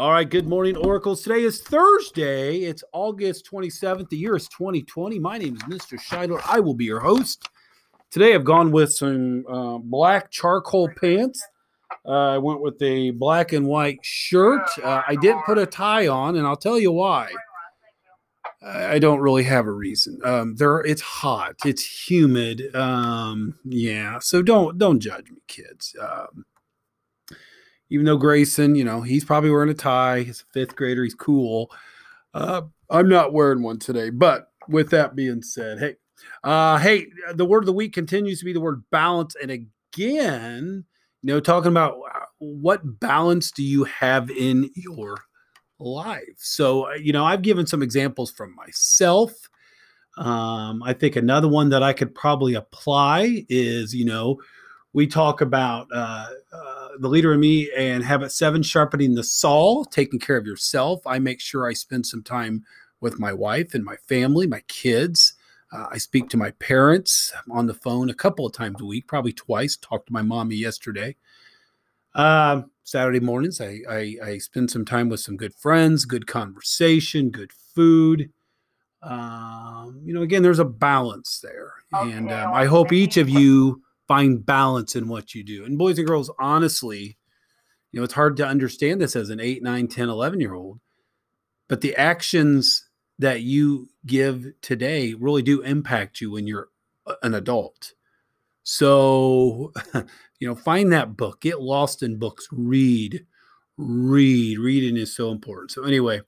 All right, good morning, Oracles. Today is Thursday. It's August 27th. The year is 2020. My name is Mr. Scheidler. I will be your host. Today I've gone with some uh, black charcoal pants. Uh, I went with a black and white shirt. Uh, I didn't put a tie on, and I'll tell you why. I don't really have a reason. Um, there, it's hot, it's humid. Um, yeah, so don't don't judge me, kids. Um, even though Grayson, you know, he's probably wearing a tie. He's a fifth grader. He's cool. Uh, I'm not wearing one today. But with that being said, hey, uh, hey, the word of the week continues to be the word balance. And again, you know, talking about uh, what balance do you have in your life? So, uh, you know, I've given some examples from myself. Um, I think another one that I could probably apply is, you know, we talk about uh, uh, the leader in me and habit seven sharpening the saw taking care of yourself. I make sure i spend some time with my wife and my family my kids. Uh, i speak to my parents on the phone a couple of times a week probably twice. Talked to my mommy yesterday. Uh, saturday mornings I, I, I spend some time with some good friends good conversation good food. Um, you know again there's a balance there. And um, i hope each of you find balance in what you do. And boys and girls, honestly, you know, it's hard to understand this as an 8, 9, 10, 11 year old, but the actions that you give today really do impact you when you're an adult. So, you know, find that book, get lost in books, read, read. Reading is so important. So, anyway,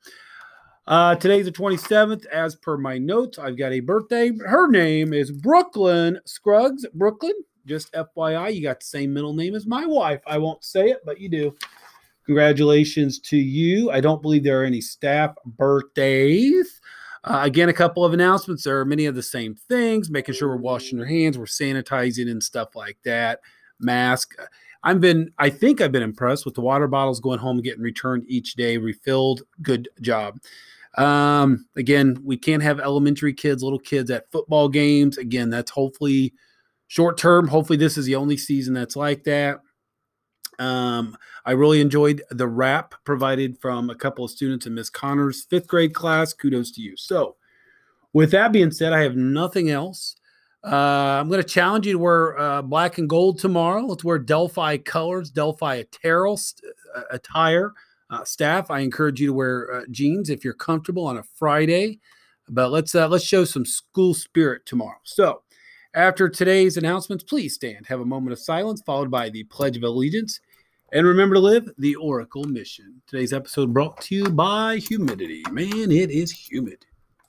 uh, today's the 27th. As per my notes, I've got a birthday. Her name is Brooklyn Scruggs. Brooklyn, just FYI, you got the same middle name as my wife. I won't say it, but you do. Congratulations to you. I don't believe there are any staff birthdays. Uh, again, a couple of announcements. There are many of the same things, making sure we're washing our hands, we're sanitizing and stuff like that. Mask. I've been, I think I've been impressed with the water bottles going home getting returned each day, refilled. Good job. Um, again, we can't have elementary kids, little kids at football games. Again, that's hopefully short term. Hopefully, this is the only season that's like that. Um, I really enjoyed the rap provided from a couple of students in Miss Connor's fifth grade class. Kudos to you. So, with that being said, I have nothing else. Uh, I'm going to challenge you to wear uh, black and gold tomorrow. Let's wear Delphi colors, Delphi apparel, uh, attire. Uh, staff, I encourage you to wear uh, jeans if you're comfortable on a Friday. But let's uh, let's show some school spirit tomorrow. So, after today's announcements, please stand, have a moment of silence, followed by the Pledge of Allegiance, and remember to live the Oracle mission. Today's episode brought to you by humidity. Man, it is humid.